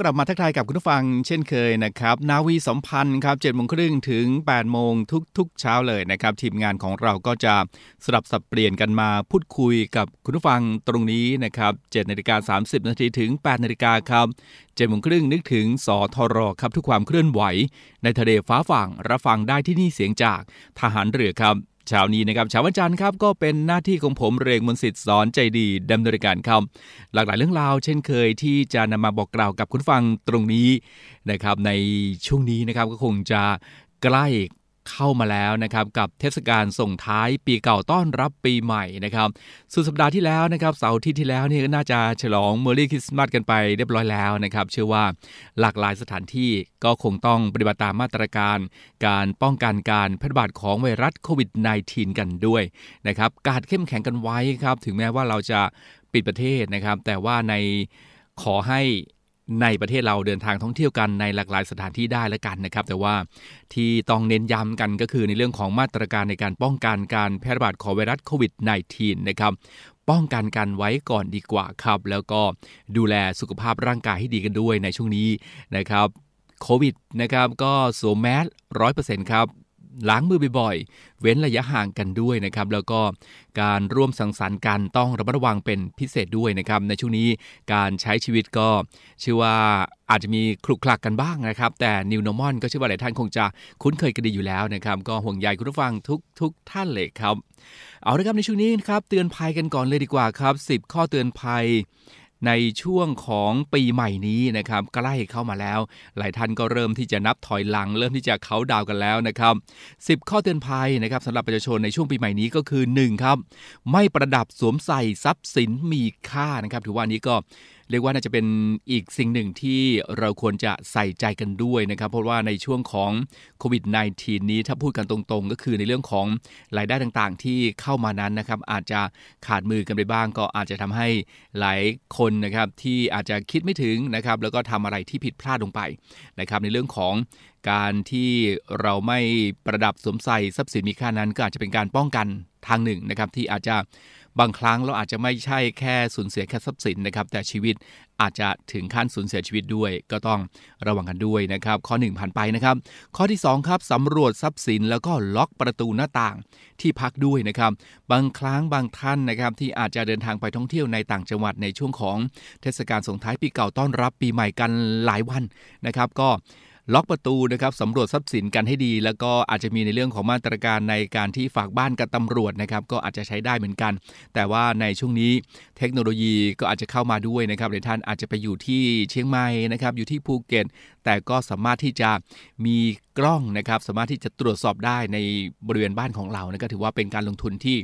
กลับมาทักทายกับคุณผู้ฟังเช่นเคยนะครับ นาวีสัมพันธ์ครับ7โมงครึ่งถึง8โมงทุกๆเช้าเลยนะครับ ทีมงานของเราก็จะสลับสับเปลี่ยนกันมาพูดคุยกับคุณผู้ฟังตรงนี้นะครับ7นาฬิกา30นาทีถึง8นาฬิกาครับ7โมงครึ่งนึกถึงสทรครับทุกความเคลื่อนไหว ในทะเลฟ้าฝั่งรับฟังได้ที่นี่เสียงจากทหารเรือครับ เช้านี้นะครับเช้าวันจันทร์ครับก็เป็นหน้าที่ของผมเรงมนต์สิทธิ์สอนใจดีดำเนินรายการครับหลากหลายเรื่องราว เช่นเคยที่จะนำมาบอกกล่าวกับคุณฟังตรงนี้นะครับในช่วงนี้นะครับก็คงจะใกล้ เข้ามาแล้วนะครับกับเทศกาลส่งท้ายปีเก่าต้อนรับปีใหม่นะครับสุดสัปดาห์ที่แล้วนะครับเสาร์ที่ที่แล้วนี่ก็น่าจะฉลองเมอรี่คริสต์มาสกันไปเรียบร้อยแล้วนะครับเชื่อว่าหลากหลายสถานที่ก็คงต้องปฏิบัติตามมาตรการ การป้องกันการแพร่ระบาดของไวรัสโควิด -19 กันด้วยนะครับการเข้มแข็งกันไว้ครับถึงแม้ว่าเราจะปิดประเทศนะครับแต่ว่าในขอให้ ในประเทศเราเดินทางท่องเที่ยวกันในหลากหลายสถานที่ได้แล้วกันนะครับ แต่ว่าที่ต้องเน้นย้ำกันก็คือในเรื่องของมาตรการในการป้องกันการแพร่ระบาดของไวรัสโควิด -19 นะครับป้องกันกันไว้ก่อนดีกว่าครับ แล้วก็ดูแลสุขภาพร่างกายให้ดีกันด้วยในช่วงนี้นะครับโควิดนะครับก็สวมแมสร้อยเปอร์เซ็นต์ครับ ล้างมือบ่อยๆ เว้นระยะห่างกันด้วยนะครับ แล้วก็การร่วมสังสรรค์กันต้องระมัดระวังเป็นพิเศษด้วยนะครับ ในช่วงนี้การใช้ชีวิตก็เชื่อว่าอาจจะมีคลุกคลักกันบ้างนะครับ แต่ New Normal ก็เชื่อว่าหลายท่านคงจะคุ้นเคยกันดีอยู่แล้วนะครับ ก็ห่วงใยคุณผู้ฟังทุกทุกท่านเลยครับ เอาละครับในช่วงนี้นะครับเตือนภัยกันก่อนเลยดีกว่าครับ 10 ข้อเตือนภัย ในช่วงของปีใหม่นี้นะครับใกล้เข้ามาแล้ว หลายท่านก็เริ่มที่จะนับถอยหลัง เริ่มที่จะเขาดาวกันแล้วนะครับ 10 ข้อเตือนภัยนะครับสำหรับประชาชนในช่วงปีใหม่นี้ก็คือ1ครับไม่ประดับสวมใส่ทรัพย์สินมีค่านะครับถือว่านี้ก็ เรียกว่าน่าจะเป็นอีกสิ่งหนึ่งที่เราควรจะใส่ใจกันด้วยนะครับ เพราะว่าในช่วงของโควิด -19 นี้ถ้าพูดกันตรงๆ ก็คือในเรื่องของรายได้ต่างๆ ที่เข้ามานั้นนะครับอาจจะขาดมือกันไปบ้าง ก็อาจจะทำให้หลายคนนะครับที่อาจจะคิดไม่ถึงนะครับแล้วก็ทำอะไรที่ผิดพลาดลงไปนะครับในเรื่องของการที่เราไม่ประดับสวมใส่ทรัพย์สินมีค่านั้น ก็อาจจะเป็นการป้องกันทางหนึ่งนะครับที่อาจจะ บางครั้งเราอาจจะไม่ใช่แค่สูญเสียแค่ทรัพย์สินนะครับ แต่ชีวิตอาจจะถึงขั้นสูญเสียชีวิตด้วย ก็ต้องระวังกันด้วยนะครับ ข้อ 1 ผ่านไปนะครับ ข้อที่ 2 ครับสำรวจทรัพย์สินแล้วก็ล็อกประตูหน้าต่างที่พักด้วยนะครับ บางครั้งบางท่านนะครับที่อาจจะเดินทางไปท่องเที่ยวในต่างจังหวัดในช่วงของเทศกาลส่งท้ายปีเก่าต้อนรับปีใหม่กันหลายวันนะครับ ก็ ล็อกประตูนะครับสำรวจทรัพย์สินกันให้ดี แล้วก็อาจจะมีในเรื่องของมาตรการในการที่ฝากบ้านกับตำรวจนะครับก็อาจจะใช้ได้เหมือนกัน แต่ว่าในช่วงนี้เทคโนโลยีก็อาจจะเข้ามาด้วยนะครับหรือท่านอาจจะไปอยู่ที่เชียงใหม่นะครับอยู่ที่ภูเก็ตแต่ก็สามารถที่จะมีกล้องนะครับ สามารถที่จะตรวจสอบได้ในบริเวณบ้านของเรานะก็ถือว่าเป็นการลงทุนที่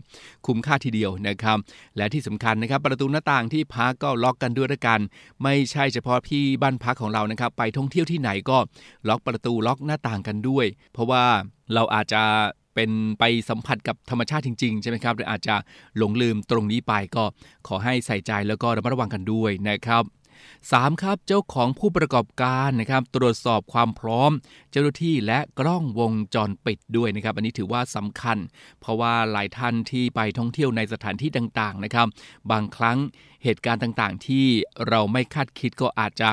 คุ้มค่าทีเดียวนะครับ และที่สำคัญนะครับ ประตูหน้าต่างที่พักก็ล็อกกันด้วยละกัน ไม่ใช่เฉพาะที่บ้านพักของเรานะครับ ไปท่องเที่ยวที่ไหนก็ล็อกประตูล็อกหน้าต่างกันด้วย เพราะว่าเราอาจจะเป็นไปสัมผัสกับธรรมชาติจริงๆ ใช่ไหมครับหรืออาจจะหลงลืมตรงนี้ไปก็ขอให้ใส่ใจแล้วก็ระมัดระวังกันด้วยนะครับ 3. ครับเจ้าของผู้ประกอบการนะครับตรวจสอบความพร้อม เจ้าหน้าที่และกล้องวงจรปิดด้วยนะครับ อันนี้ถือว่าสำคัญ เพราะว่าหลายท่านที่ไปท่องเที่ยวในสถานที่ต่างๆนะครับ บางครั้งเหตุการณ์ต่างๆ ที่เราไม่คาดคิดก็อาจจะ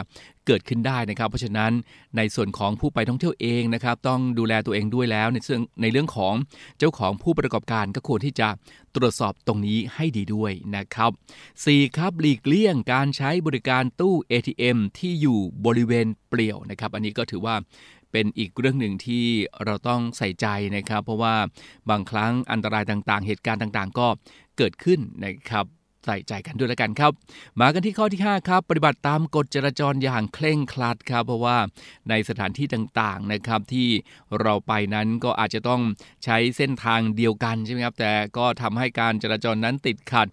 เกิดขึ้นได้นะครับ เพราะฉะนั้นในส่วนของผู้ไปท่องเที่ยวเองนะครับ ต้องดูแลตัวเองด้วยแล้วในเรื่องในเรื่องของเจ้าของผู้ประกอบการก็ควรที่จะตรวจสอบตรงนี้ให้ดีด้วยนะครับ 4. ครับหลีกเลี่ยงการใช้บริการตู้ ATM ที่อยู่บริเวณเปลี่ยวนะครับ อันนี้ก็ถือว่าเป็นอีกเรื่องหนึ่งที่เราต้องใส่ใจนะครับ เพราะว่าบางครั้งอันตรายต่างๆ เหตุการณ์ต่างๆ ก็เกิดขึ้นนะครับ ใส่ใจกันด้วยแล้วกันครับ มากันที่ข้อที่ 5 ครับ ปฏิบัติตามกฎจราจรอย่างเคร่งครัดครับ เพราะว่าในสถานที่ต่างๆนะครับที่เราไปนั้นก็อาจจะต้องใช้เส้นทางเดียวกันใช่ไหมครับแต่ก็ทำให้การจราจรนั้นติดขัด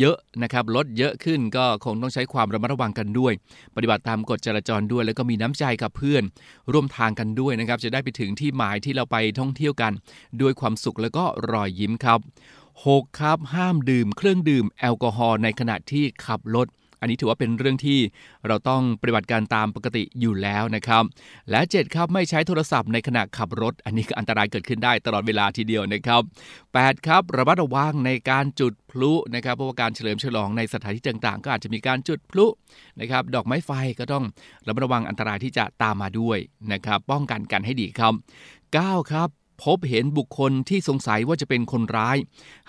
เยอะนะครับรถเยอะขึ้นก็คงต้องใช้ความระมัดระวังกันด้วย ปฏิบัติตามกฎจราจรด้วย แล้วก็มีน้ำใจกับเพื่อน ร่วมทางกันด้วยนะครับ จะได้ไปถึงที่หมายที่เราไปท่องเที่ยวกัน ด้วยความสุขแล้วก็รอยยิ้มครับ 6. ครับห้ามดื่มเครื่องดื่มแอลกอฮอล์ในขณะที่ขับรถอันนี้ถือว่าเป็นเรื่องที่เราต้องปฏิบัติการตามปกติอยู่แล้วนะครับ และ 7 ครับไม่ใช้โทรศัพท์ในขณะขับรถ อันนี้ก็อันตรายเกิดขึ้นได้ตลอดเวลาทีเดียวนะครับ 8 ครับระมัดระวังในการจุดพลุนะครับเพราะว่าการเฉลิมฉลองในสถานที่ต่างๆ ก็อาจจะมีการจุดพลุนะครับดอกไม้ไฟก็ต้องระมัดระวังอันตรายที่จะตามมาด้วยนะครับป้องกันกันให้ดีครับ 9 ครับ พบเห็นบุคคลที่สงสัยว่าจะเป็นคนร้าย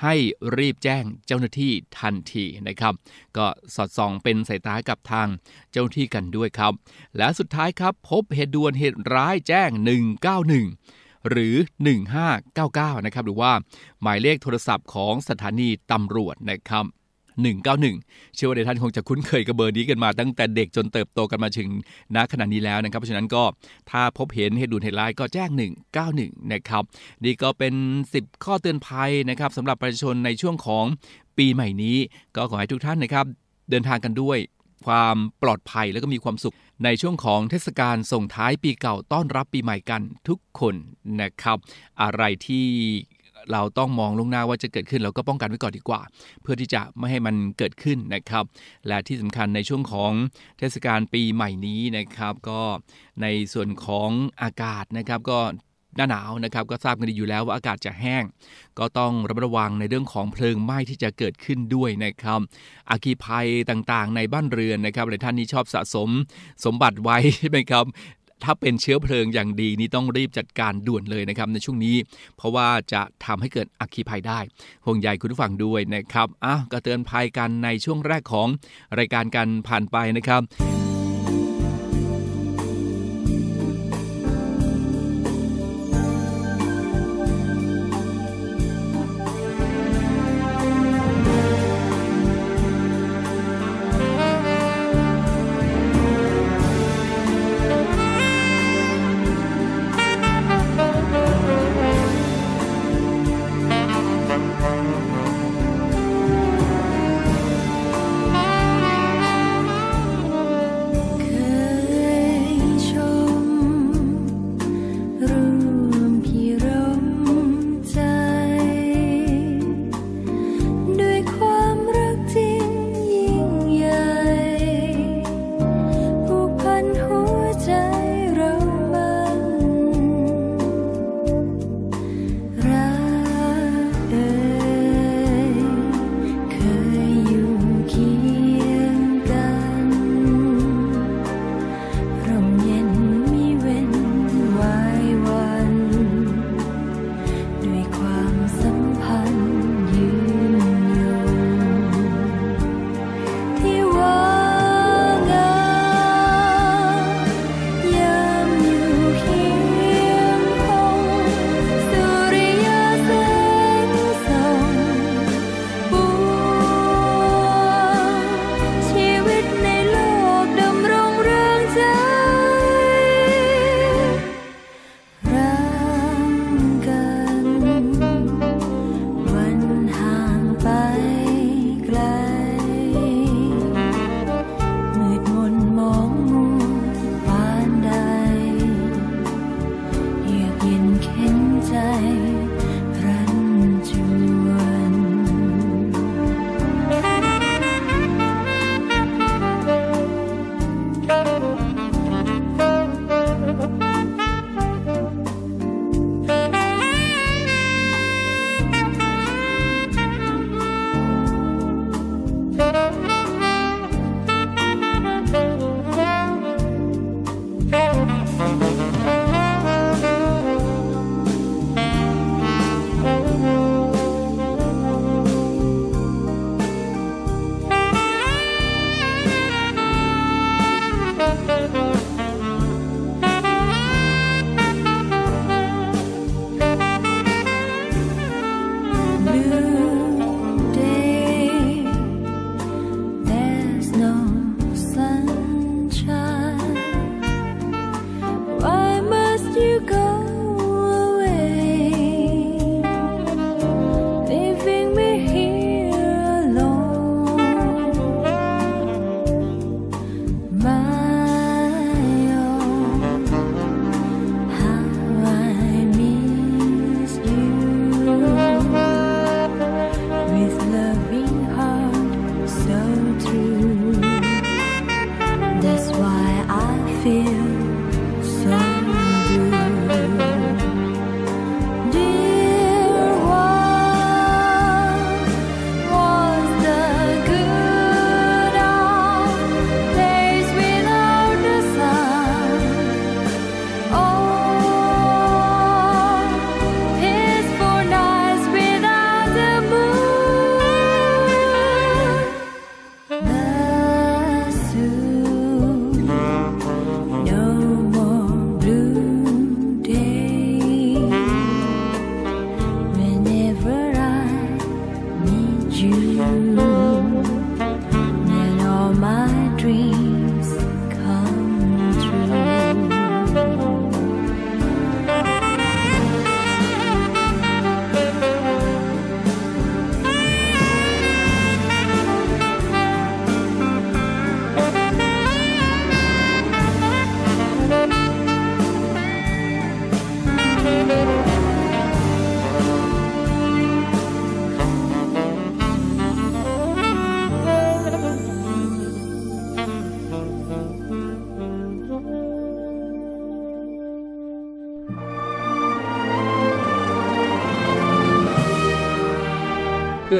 ให้รีบแจ้งเจ้าหน้าที่ทันทีนะครับ ก็สอดส่องเป็นสายตากับทางเจ้าหน้าที่กันด้วยครับ และสุดท้ายครับพบเหตุด่วนเหตุร้ายแจ้ง 191 หรือ 1599 นะครับ หรือว่าหมายเลขโทรศัพท์ของสถานีตำรวจนะครับ 191 เชื่อว่าท่านคงจะคุ้นเคยกับเบอร์นี้กันมาตั้งแต่เด็กจนเติบโตกันมาถึงณขณะนี้แล้วนะครับ เพราะฉะนั้นก็ถ้าพบเห็นเหตุด่วนเหตุร้ายก็แจ้ง 191 นะครับ นี่ก็เป็น 10 ข้อเตือนภัยนะครับสำหรับประชาชนในช่วงของปีใหม่นี้ ก็ขอให้ทุกท่านนะครับเดินทางกันด้วยความปลอดภัยแล้วก็มีความสุขในช่วงของเทศกาลส่งท้ายปีเก่าต้อนรับปีใหม่กันทุกคนนะครับ อะไรที่ เราต้องมองลวงหน้าว่าจะเกิดขึ้นเราก็ป้องกันไว้ก่อนดีกว่า เพื่อที่จะไม่ให้มันเกิดขึ้นนะครับ และที่สำคัญในช่วงของเทศกาลปีใหม่นี้นะครับก็ในส่วนของอากาศนะครับก็หน้าหนาวนะครับก็ทราบกันดีอยู่แล้วว่าอากาศจะแห้ง ก็ต้องระมัดระวังในเรื่องของเพลิงไหม้ที่จะเกิดขึ้นด้วยนะครับอาคีภัยต่างๆ ในบ้านเรือนนะครับหลายท่านนี้ชอบสะสมสมบัติไว้ใช่ไหมครับ ถ้าเป็นเชื้อเพลิงอย่างดีนี่ต้องรีบจัดการด่วนเลยนะครับในช่วงนี้ เพราะว่าจะทำให้เกิดอัคคีภัยได้ห่วงใยคุณผู้ฟังด้วยนะครับอ้าวก็เตือนภัยกันในช่วงแรกของรายการกันผ่านไปนะครับ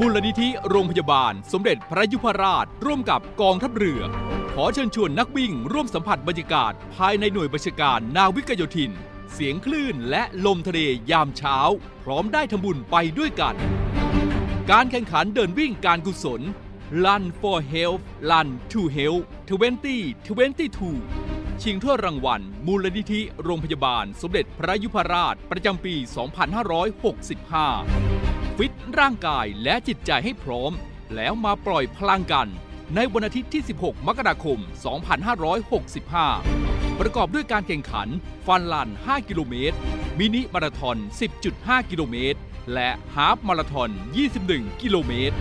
มูลนิธิโรงพยาบาล สมเด็จพระยุพราช ร่วมกับกองทัพเรือ ขอเชิญชวนนักวิ่งร่วมสัมผัสบรรยากาศ ภายในหน่วยบัญชาการนาวิกโยธิน เสียงคลื่นและลมทะเลยามเช้า พร้อมได้ทำบุญไปด้วยกัน การแข่งขันเดินวิ่งการกุศล Run for Health Run to Health 2022 ชิงถ้วยรางวัล มูลนิธิโรงพยาบาล สมเด็จพระยุพราชประจำปี 2565 ฟิตร่างกายและจิตใจให้พร้อม แล้วมาปล่อยพลังกัน ในวันอาทิตย์ที่ 16 มกราคม 2565 ประกอบด้วยการแข่งขัน ฟันลัน 5 กิโลเมตร มินิมาราธอน 10.5 กิโลเมตร และฮาฟมาราธอน 21 กิโลเมตร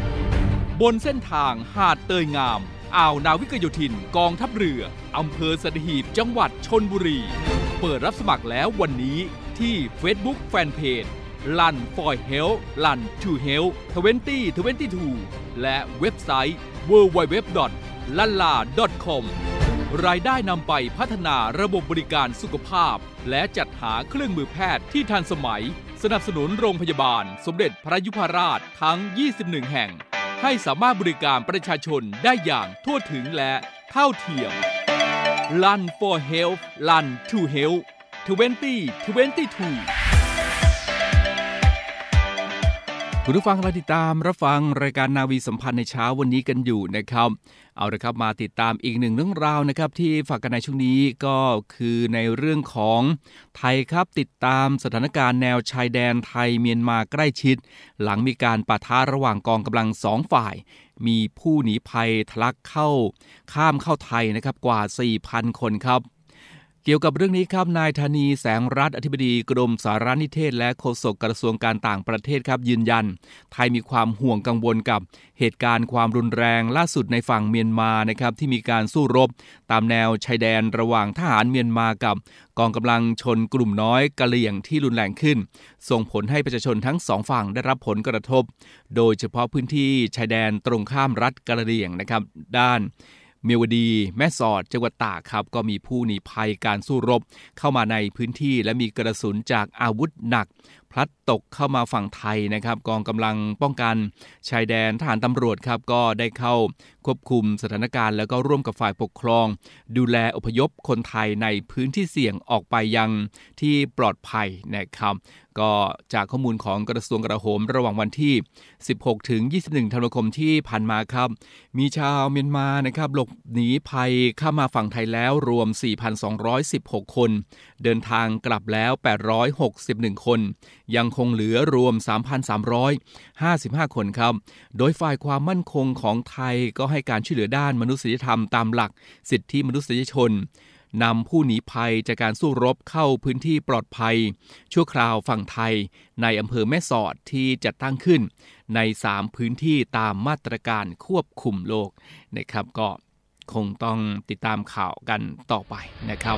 บนเส้นทางหาดเตยงาม อ่าวนาวิกโยธิน กองทัพเรือ อำเภอสัตหีบ จังหวัดชนบุรี เปิดรับสมัครแล้ววันนี้ที่ Facebook Fanpage Run for Health Run to Health 2022และเว็บไซต์ www.lala.com รายได้นำไปพัฒนาระบบบริการสุขภาพ และจัดหาเครื่องมือแพทย์ที่ทันสมัย สนับสนุนโรงพยาบาล สมเด็จพระยุพราชทั้ง 21 แห่ง ให้สามารถบริการประชาชนได้อย่างทั่วถึงและเท่าเทียม Run for Health Run to Health 2022 คุณผู้ฟังเราติดตามรับฟังรายการนาวีสัมพันธ์ในเช้าวันนี้กันอยู่นะครับ เอาละครับมาติดตามอีกหนึ่งเรื่องราวนะครับ ที่ฝากกันในช่วงนี้ก็คือในเรื่องของไทยครับติดตามสถานการณ์แนวชายแดนไทยเมียนมาใกล้ชิด หลังมีการปะทะระหว่างกองกำลังสองฝ่าย มีผู้หนีภัยทะลักเข้า ข้ามเข้าไทยนะครับกว่า 4,000 คนครับ เกี่ยวกับเรื่องนี้ครับนายธานีแสงรัฐอธิบดีกรมสารนิเทศ และโฆษกกระทรวงการต่างประเทศครับยืนยัน ไทยมีความห่วงกังวลกับเหตุการณ์ความรุนแรงล่าสุดในฝั่งเมียนมานะครับที่มีการสู้รบ ตามแนวชายแดนระหว่างทหารเมียนมากับ กองกำลังชนกลุ่มน้อยกะเหลี่ยงที่รุนแรงขึ้น ส่งผลให้ประชาชนทั้งสองฝั่งได้รับผลกระทบ โดยเฉพาะพื้นที่ชายแดนตรงข้ามรัฐกะเหลี่ยงนะครับด้าน เมียวดี แม่สอดจังหวัดตากครับ ก็มีผู้หนีภัยการสู้รบ เข้ามาในพื้นที่และมีกระสุนจากอาวุธหนัก ลัดตกเข้ามาฝั่งไทยนะครับกองกำลังป้องกันชายแดนทหารตำรวจครับก็ได้เข้าควบคุมสถานการณ์ แล้วก็ร่วมกับฝ่ายปกครอง ดูแลอพยพคนไทยในพื้นที่เสี่ยงออกไปยังที่ปลอดภัยนะครับก็จากข้อมูลของกระทรวงกระโหมระหว่างวันที่ 16 ถึง 21 ธันวาคมที่ผ่านมาครับ มีชาวเมียนมานะครับหลบหนีภัยเข้ามาฝั่งไทยแล้วรวม 4,216 คน เดินทางกลับแล้ว 861 คนยังคงเหลือรวม 3,355 คนครับ โดยฝ่ายความมั่นคงของไทยก็ให้การช่วยเหลือด้านมนุษยธรรมตามหลักสิทธิมนุษยชนนำผู้หนีภัยจากการสู้รบเข้าพื้นที่ปลอดภัย ชั่วคราวฝั่งไทย ในอำเภอแม่สอดที่จัดตั้งขึ้น ใน 3 พื้นที่ตามมาตรการควบคุมโรคนะครับก็คงต้องติดตามข่าวกันต่อไปนะครับ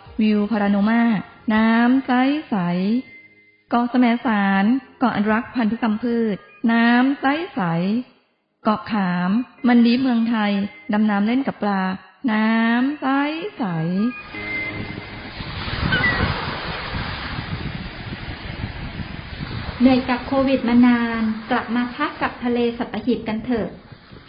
วิวพาราโนมา น้ำใสใสเกาะสมสารเกาะอนุรักษ์พันธุกรรมพืช น้ำใสใสเกาะขาม มันดีเมืองไทย ดำน้ำเล่นกับปลา น้ำใสใสเหนื่อยกับโควิดมานาน กลับมาพักกับทะเลสัตหีบกันเถอะ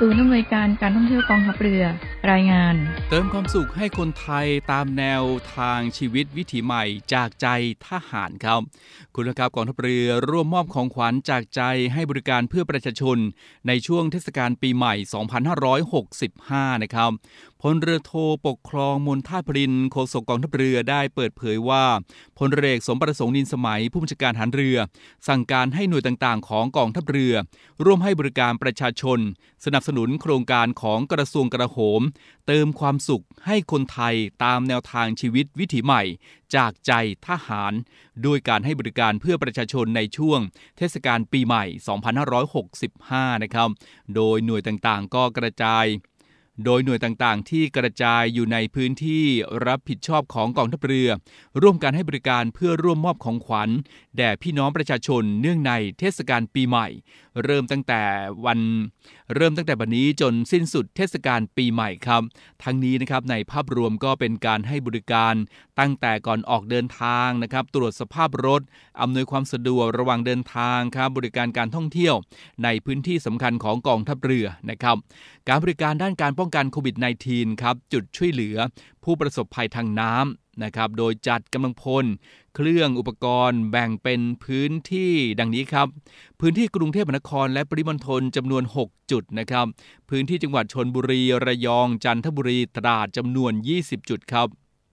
ศูนย์อำนวยการการท่องเที่ยวกองทัพเรือ รายงาน เติมความสุขให้คนไทยตามแนวทางชีวิตวิถีใหม่จากใจทหารครับ คุณครับกองทัพเรือร่วมมอบของขวัญจากใจให้บริการเพื่อประชาชน ในช่วงเทศกาลปีใหม่ 2565 นะครับพลเรือโทปกครองมนท่าพรินโฆษกกองทัพเรือได้เปิดเผยว่าพลเรือเอกสมประสงค์นินสมัยผู้บัญชาการทหารเรือ สั่งการให้หน่วยต่างๆ ของกองทัพเรือ ร่วมให้บริการประชาชน สนับสนุนโครงการของกระทรวงกระโหม เติมความสุขให้คนไทยตามแนวทางชีวิตวิถีใหม่ จากใจทหาร ด้วยการให้บริการเพื่อประชาชนในช่วง เทศกาลปีใหม่ 2565 นะครับ โดยหน่วยต่างๆ ก็กระจาย โดยหน่วยต่างๆ ที่กระจายอยู่ในพื้นที่รับผิดชอบของกองทัพเรือ ร่วมกันให้บริการเพื่อร่วมมอบของขวัญ แด่พี่น้องประชาชนเนื่องในเทศกาลปีใหม่ เริ่มตั้งแต่วันเริ่มตั้งแต่บันนี้จนสิ้นสุดเทศกาลปีใหม่ครับ ทั้งนี้นะครับในภาพรวมก็เป็นการให้บริการ ตั้งแต่ก่อนออกเดินทางนะครับ ตรวจสภาพรถ อำนวยความสะดวกระหว่างเดินทางครับ บริการการท่องเที่ยว ในพื้นที่สำคัญของกองทัพเรือนะครับ การบริการด้านการป้องกันโควิด -19 ครับ จุดช่วยเหลือผู้ประสบภัยทางน้ำนะครับ โดยจัดกำลังพล เครื่องอุปกรณ์แบ่งเป็นพื้นที่ดังนี้ครับ พื้นที่กรุงเทพมหานครและปริมณฑลจำนวน 6 จุดนะครับ พื้นที่จังหวัดชนบุรี ระยอง จันทบุรี ตราดจำนวน 20 จุดครับ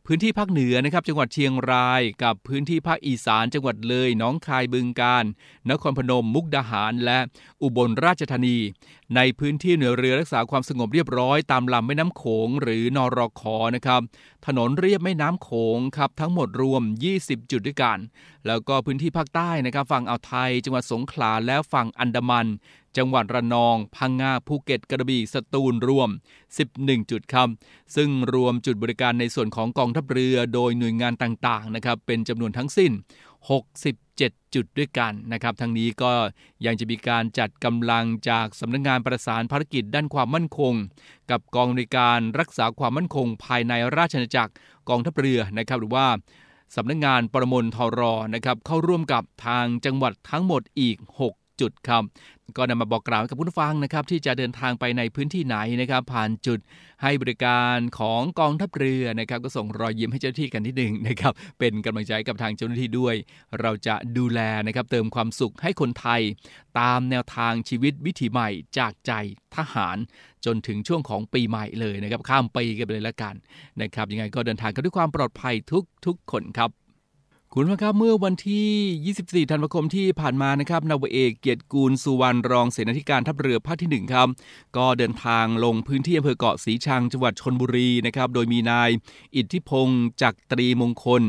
พื้นที่ภาคเหนือนะครับจังหวัดเชียงรายกับพื้นที่ภาคอีสานจังหวัดเลยหนองคายบึงกาฬนครพนม มุกดาหาร และอุบลราชธานี ในพื้นที่หน่วยเรือรักษาความสงบเรียบร้อยตามลำแม่น้ำโขงหรือนอรคอนะครับถนนเรียบแม่น้ำโขงครับทั้งหมดรวม 20 จุดด้วยกัน แล้วก็พื้นที่ภาคใต้นะครับฝั่งอ่าวไทย จังหวัดสงขลาและฝั่งอันดามัน จังหวัดระนอง พังงาภูเก็ตกระบี่สตูลรวม 11 จุดครับ ซึ่งรวมจุดบริการในส่วนของกองทัพเรือโดยหน่วยงานต่างๆนะครับเป็นจำนวนทั้งสิ้น 67 จุดด้วยกันนะครับทั้งนี้ก็ยังจะมีการจัดกำลังจากสำนักงงานประสานภารกิจด้านความมั่นคง กับกองในวยการรักษาความมั่นคง ภายในราชอาณาจักรกองทัพเรือนะครับหรือว่าสำนักงงานประมลทรนะครับเข้าร่วมกับทางจังหวัดทั้งหมดอีก 6 จุดครับ ก็นำมาบอกกล่าวกับผู้ฟังนะครับที่จะเดินทางไปในพื้นที่ไหนนะครับ ผ่านจุดให้บริการของกองทัพเรือนะครับ ก็ส่งรอยยิ้มให้เจ้าหน้าที่กันนิดหนึ่งนะครับ เป็นกำลังใจกับทางเจ้าหน้าที่ด้วย เราจะดูแลนะครับเติมความสุขให้คนไทย ตามแนวทางชีวิตวิถีใหม่จากใจทหารจนถึงช่วงของปีใหม่เลยนะครับ ข้ามปีกันไปเลยละกันนะครับยังไงก็เดินทางกันด้วยความปลอดภัยทุกทุกคนครับ คุณผู้ชมครับเมื่อวันที่ 24 ธันวาคมที่ผ่านมานะครับนาวเอกเกียรติกูลสุวรรณรองเสนาธิการทัพเรือภาคที่ 1 ครับ ก็เดินทางลงพื้นที่อำเภอเกาะสีชังจังหวัดชนบุรีนะครับ โดยมีนายอิทธิพงศ์จักตรีมงคล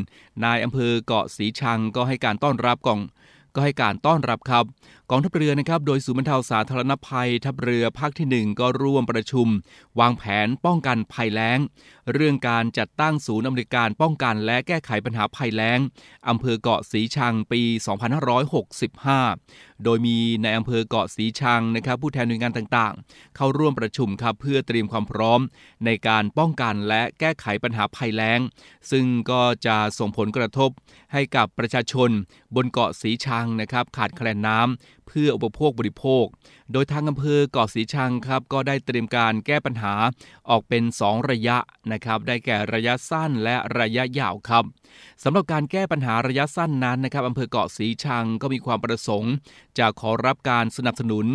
นายอำเภอเกาะสีชังก็ให้การต้อนรับกองก็ให้การต้อนรับครับกองทัพเรือนะครับโดยศูนย์บรรเทาสาธารณภัย ทัพเรือภาคที่ 1 ก็ร่วมประชุม วางแผนป้องกันภัยแล้ง เรื่องการจัดตั้งศูนย์อำนวยการป้องกันและแก้ไขปัญหาภัยแล้งอำเภอเกาะสีชังปี 2565 โดยมีในอำเภอเกาะสีชังนะครับผู้แทนหน่วยงานต่างๆ เข้าร่วมประชุมครับเพื่อเตรียมความพร้อม ในการป้องกันและแก้ไขปัญหาภัยแล้ง ซึ่งก็จะส่งผลกระทบให้กับประชาชนบนเกาะสีชังนะครับขาดแคลนน้ำ พื่ออุปโภคบริโภค โดยทางอำเภอเกาะสีชังครับก็ได้เตรียมการแก้ปัญหาออกเป็น 2 ระยะนะครับ ได้แก่ระยะสั้นและระยะยาวครับ สำหรับการแก้ปัญหาระยะสั้นนั้นนะครับอำเภอเกาะสีชังก็มีความประสงค์ จะขอรับการสนับสนุน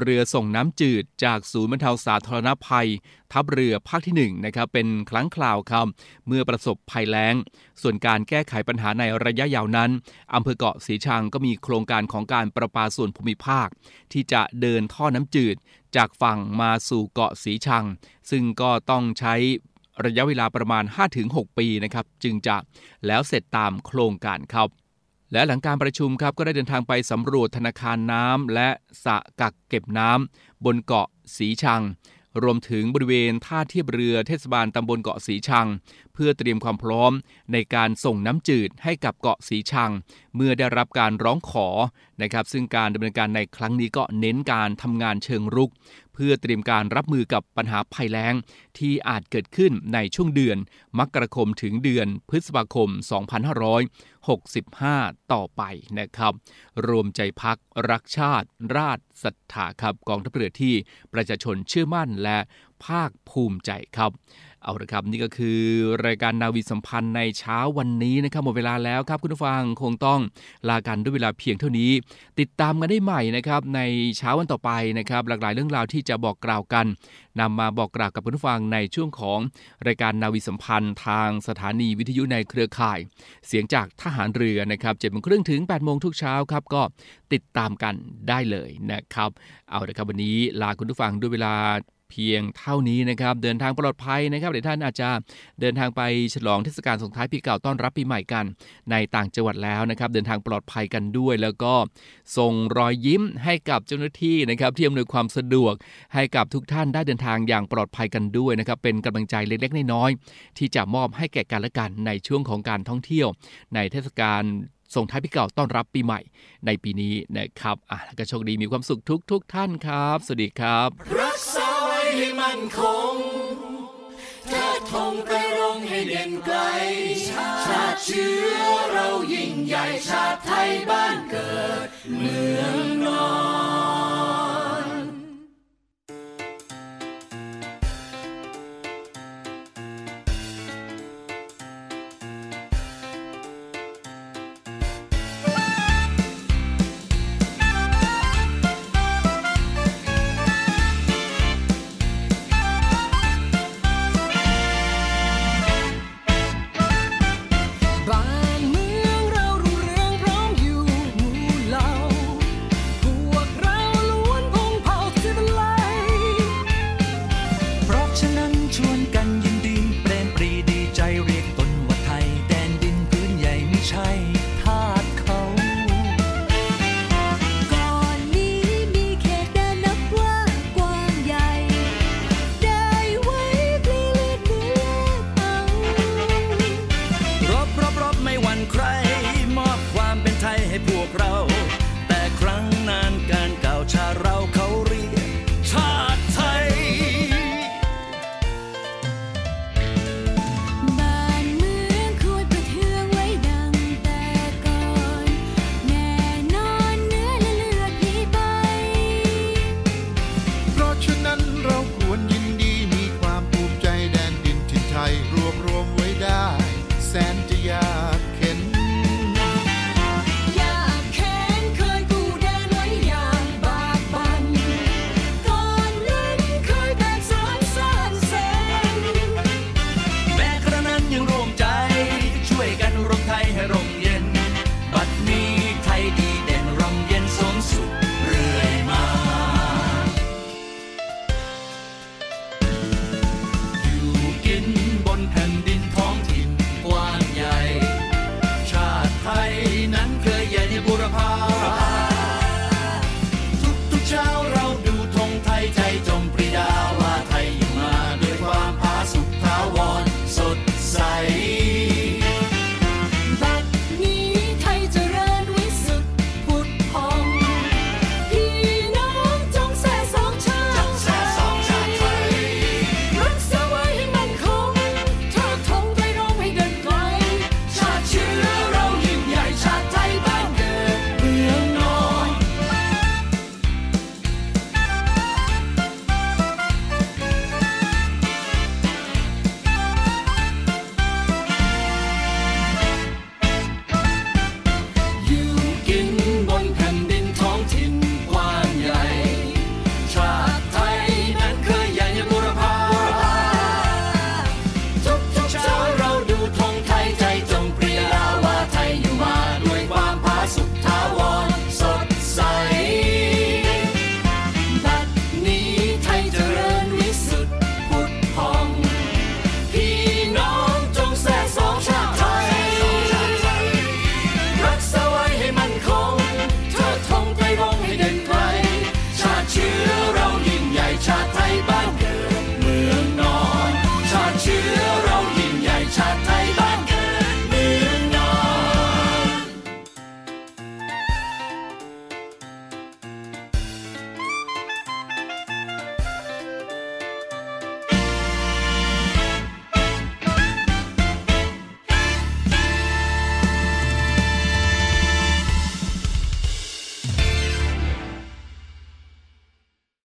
เรือส่งน้ำจืดจากศูนย์บรรเทาสาธารณภัย ทัพเรือภาคที่ 1 นะครับ เป็นครั้งคราวครับเมื่อประสบภัยแล้ง ส่วนการแก้ไขปัญหาในระยะยาวนั้นอำเภอเกาะสีชังก็มีโครงการของการประปาส่วนภูมิภาค ที่จะเดินท่อน้ำจืดจากฝั่งมาสู่เกาะสีชัง ซึ่งก็ต้องใช้ ระยะเวลาประมาณ 5-6 ปีนะครับ จึงจะแล้วเสร็จตามโครงการครับและหลังการประชุมครับก็ได้เดินทางไปสำรวจธนาคารน้ำและสะกักเก็บน้ำบนเกาะสีชัง รวมถึงบริเวณท่าเทียบเรือเทศบาลตำบลเกาะสีชัง เพื่อเตรียมความพร้อมในการส่งน้ำจืดให้กับเกาะสีชัง เมื่อได้รับการร้องขอนะครับ ซึ่งการดำเนินการในครั้งนี้ก็เน้นการทำงานเชิงรุก เพื่อเตรียมการรับมือกับปัญหาภัยแล้ง ที่อาจเกิดขึ้นในช่วงเดือน มกราคมถึงเดือนพฤษภาคม 2565 ต่อไปนะครับ รวมใจพักรักชาติ ราชศรัทธาครับกองทัพเรือที่ประชาชนเชื่อมั่นและภาคภูมิใจครับ เอาละครับนี่ก็คือรายการนาวีสัมพันธ์ในเช้าวันนี้นะครับหมดเวลาแล้วครับคุณผู้ฟังคงต้องลากันด้วยเวลาเพียงเท่านี้ ติดตามกันได้ใหม่นะครับในเช้าวันต่อไปนะครับหลากหลายเรื่องราวที่จะบอกกล่าวกันนำมาบอกกล่าวกับคุณผู้ฟังในช่วงของรายการนาวีสัมพันธ์ทางสถานีวิทยุในเครือข่าย เสียงจากทหารเรือนะครับเจ็ดโมงครึ่งถึง8ปดโมงทุกเช้าครับก็ติดตามกันได้เลยนะครับ เอาละครับวันนี้ลาคุณผู้ฟังด้วยเวลา เพียงเท่านี้นะครับ เดินทางปลอดภัยนะครับเดี๋ยวท่านอาจจะเดินทางไปฉลองเทศกาลส่งท้ายปีเก่าต้อนรับปีใหม่กัน ในต่างจังหวัดแล้วนะครับ เดินทางปลอดภัยกันด้วย แล้วก็ส่งรอยยิ้มให้กับเจ้าหน้าที่นะครับที่อำนวยความสะดวกให้กับทุกท่านได้เดินทางอย่างปลอดภัยกันด้วยนะครับเป็นกำลังใจเล็กๆน้อยๆที่จะมอบให้แก่กันและกันในช่วงของการท่องเที่ยว ในเทศกาลส่งท้ายปีเก่าต้อนรับปีใหม่ในปีนี้นะครับอะแล้วก็โชคดีมีความสุขทุกทุกๆท่านครับ สวัสดีครับ ให้มั่นคงเธอทงไปรงให้เด่นไกล ชาติเชื้อเรายิ่งใหญ่ชาติไทยบ้านเกิดเมืองนอน